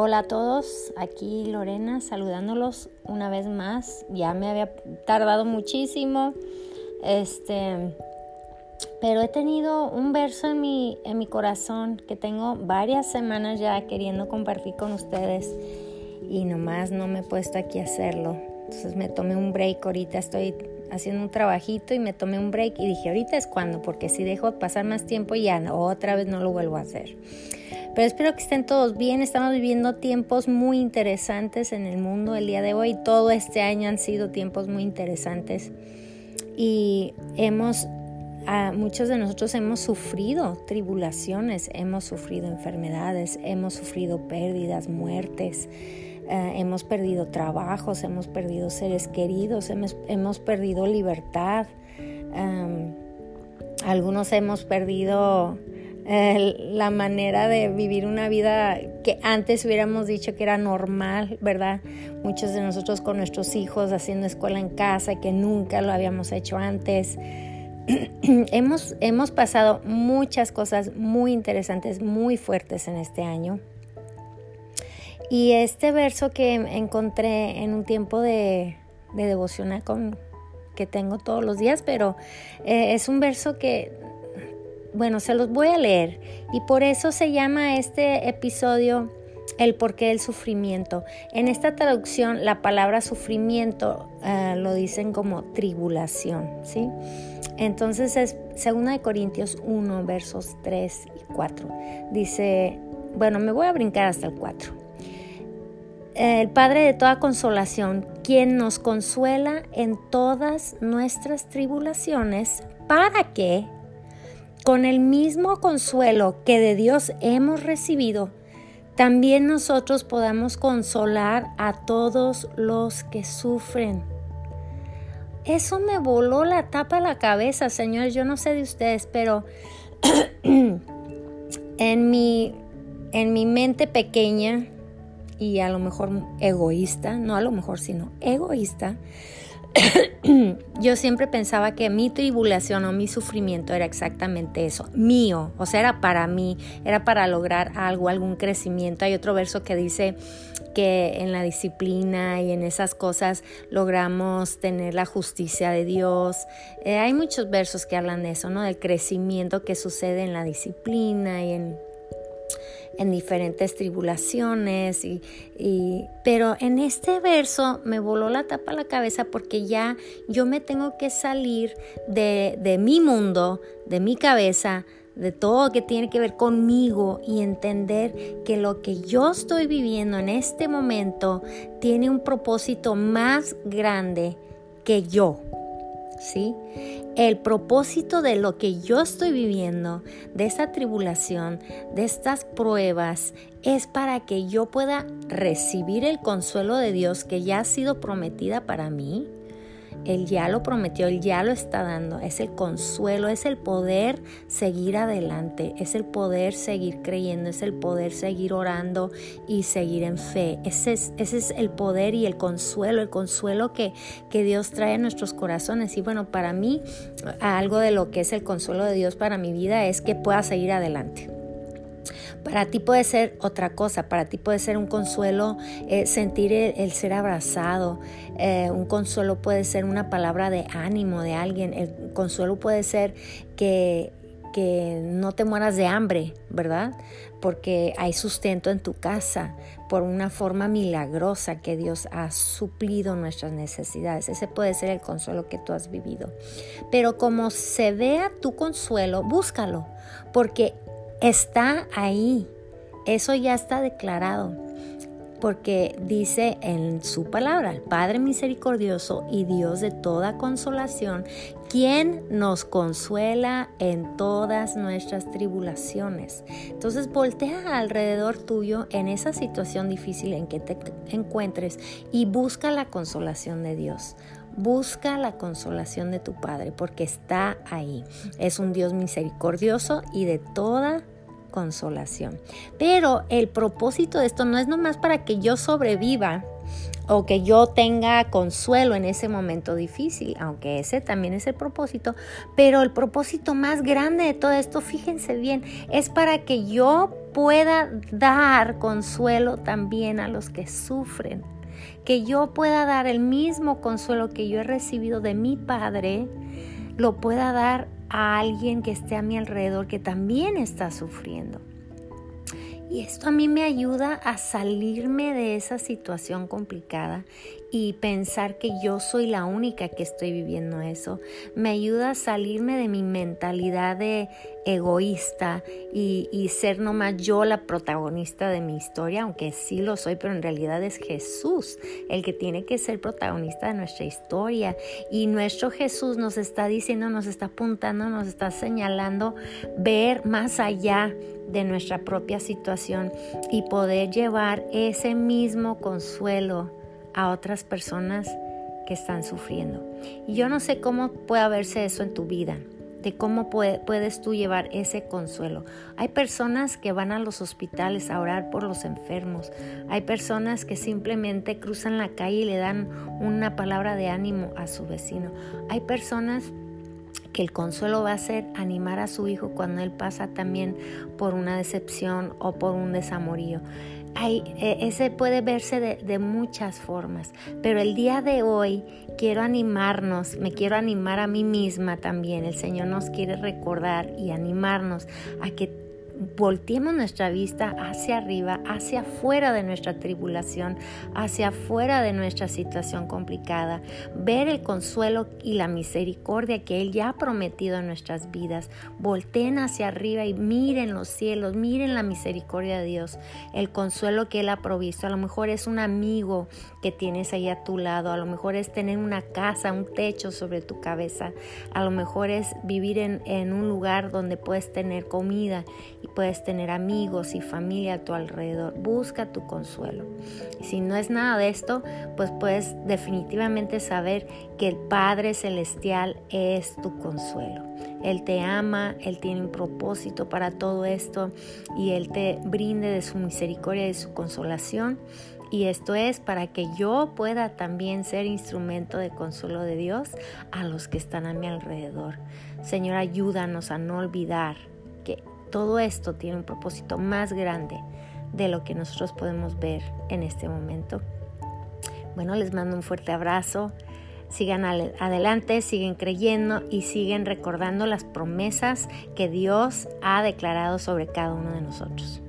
Hola a todos, aquí Lorena saludándolos una vez más. Ya me había tardado muchísimo. Este, pero he tenido un verso en mi, en mi corazón que tengo varias semanas ya queriendo compartir con ustedes y nomás no me he puesto aquí a hacerlo. Entonces me tomé un break ahorita, estoy haciendo un trabajito y me tomé un break y dije ahorita es cuando, porque si dejo pasar más tiempo ya otra vez no lo vuelvo a hacer. Pero espero que estén todos bien, estamos viviendo tiempos muy interesantes en el mundo el día de hoy, todo este año han sido tiempos muy interesantes. Y hemos muchos de nosotros hemos sufrido tribulaciones, hemos sufrido enfermedades, hemos sufrido pérdidas, muertes, eh, hemos perdido trabajos, hemos perdido seres queridos, hemos, perdido libertad, algunos hemos perdido eh, la manera de vivir una vida que antes hubiéramos dicho que era normal, ¿verdad? Muchos de nosotros con nuestros hijos haciendo escuela en casa, que nunca lo habíamos hecho antes. hemos, hemos pasado muchas cosas muy interesantes, muy fuertes en este año. Y este verso que encontré en un tiempo de, de devocional que tengo todos los días, pero eh, es un verso que, bueno, se los voy a leer. Y por eso se llama este episodio el porqué del sufrimiento. En esta traducción, la palabra sufrimiento eh, lo dicen como tribulación, ¿sí? Entonces es 2 de Corintios 1, versos 3 y 4. Dice, bueno, me voy a brincar hasta el 4. El Padre de toda consolación, quien nos consuela en todas nuestras tribulaciones, para que, con el mismo consuelo que de Dios hemos recibido, también nosotros podamos consolar a todos los que sufren. Eso me voló la tapa a la cabeza, señores. Yo no sé de ustedes, pero en mi, en mi mente pequeña y a lo mejor egoísta, no a lo mejor, sino egoísta, yo siempre pensaba que mi tribulación o mi sufrimiento era exactamente eso, mío, o sea, era para mí, era para lograr algo, algún crecimiento. Hay otro verso que dice que en la disciplina y en esas cosas logramos tener la justicia de Dios. Eh, hay muchos versos que hablan de eso, ¿no? Del crecimiento que sucede en la disciplina y en en diferentes tribulaciones, y, pero en este verso me voló la tapa a la cabeza porque ya yo me tengo que salir de, de mi mundo, de mi cabeza, de todo que tiene que ver conmigo y entender que lo que yo estoy viviendo en este momento tiene un propósito más grande que yo. ¿Sí? El propósito de lo que yo estoy viviendo, de esta tribulación, de estas pruebas, es para que yo pueda recibir el consuelo de Dios que ya ha sido prometida para mí él ya lo prometió, Él ya lo está dando. Es el consuelo, es el poder seguir adelante, es el poder seguir creyendo, es el poder seguir orando y seguir en fe. Ese es, ese es el poder y el consuelo, el consuelo que, que Dios trae a nuestros corazones. Y bueno, para mí, algo de lo que es el consuelo de Dios para mi vida es que pueda seguir adelante. Para ti puede ser otra cosa, para ti puede ser un consuelo eh, sentir el, ser abrazado, eh, un consuelo puede ser una palabra de ánimo de alguien, el consuelo puede ser que, que no te mueras de hambre, ¿verdad? Porque hay sustento en tu casa por una forma milagrosa que Dios ha suplido nuestras necesidades. Ese puede ser el consuelo que tú has vivido. Pero como se vea tu consuelo, búscalo, porque está ahí. Eso ya está declarado. Porque dice en su palabra, el Padre misericordioso y Dios de toda consolación, quien nos consuela en todas nuestras tribulaciones. Entonces voltea alrededor tuyo en esa situación difícil en que te encuentres y busca la consolación de Dios. Busca la consolación de tu Padre porque está ahí. Es un Dios misericordioso y de toda consolación. Pero el propósito de esto no es nomás para que yo sobreviva o que yo tenga consuelo en ese momento difícil, aunque ese también es el propósito, pero el propósito más grande de todo esto, fíjense bien, es para que yo pueda dar consuelo también a los que sufren, que yo pueda dar el mismo consuelo que yo he recibido de mi Padre, lo pueda dar a alguien que esté a mi alrededor que también está sufriendo. Y esto a mí me ayuda a salirme de esa situación complicada y pensar que yo soy la única que estoy viviendo eso. Me ayuda a salirme de mi mentalidad de egoísta y, y, ser nomás yo la protagonista de mi historia, aunque sí lo soy, pero en realidad es Jesús el que tiene que ser protagonista de nuestra historia. Y nuestro Jesús nos está diciendo, nos está apuntando, nos está señalando ver más allá de nuestra propia situación y poder llevar ese mismo consuelo a otras personas que están sufriendo. Y yo no sé cómo puede verse eso en tu vida, de cómo puedes tú llevar ese consuelo. Hay personas que van a los hospitales a orar por los enfermos. Hay personas que simplemente cruzan la calle y le dan una palabra de ánimo a su vecino. Hay personas que el consuelo va a ser animar a su hijo cuando él pasa también por una decepción o por un desamorío. E, ese puede verse de, de, muchas formas, pero el día de hoy quiero animarnos, me quiero animar a mí misma también. El Señor nos quiere recordar y animarnos a que volteemos nuestra vista hacia arriba, hacia afuera de nuestra tribulación, hacia afuera de nuestra situación complicada, ver el consuelo y la misericordia que Él ya ha prometido en nuestras vidas. Volteen hacia arriba y miren los cielos, miren la misericordia de Dios, el consuelo que Él ha provisto. A lo mejor es un amigo que tienes ahí a tu lado, a lo mejor es tener una casa, un techo sobre tu cabeza, a lo mejor es vivir en, en un lugar donde puedes tener comida puedes tener amigos y familia a tu alrededor. Busca tu consuelo. Si no es nada de esto, pues puedes definitivamente saber que el Padre Celestial es tu consuelo. Él te ama, Él tiene un propósito para todo esto y Él te brinde de su misericordia y de su consolación. Y esto es para que yo pueda también ser instrumento de consuelo de Dios a los que están a mi alrededor. Señor, ayúdanos a no olvidar que todo esto tiene un propósito más grande de lo que nosotros podemos ver en este momento. Bueno, les mando un fuerte abrazo. Sigan adelante, siguen creyendo y siguen recordando las promesas que Dios ha declarado sobre cada uno de nosotros.